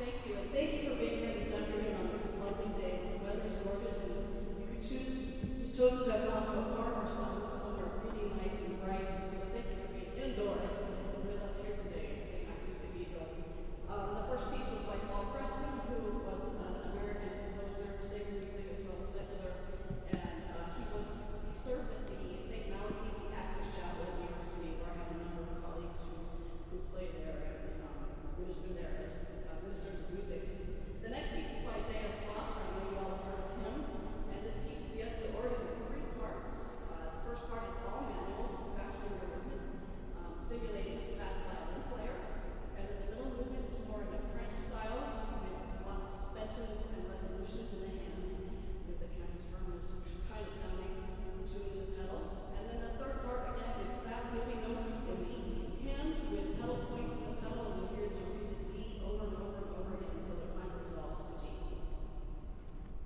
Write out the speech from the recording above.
Thank you, and thank you for being here this afternoon on this lovely day. The weather is gorgeous, and you could choose, to, chose to have gone to a park or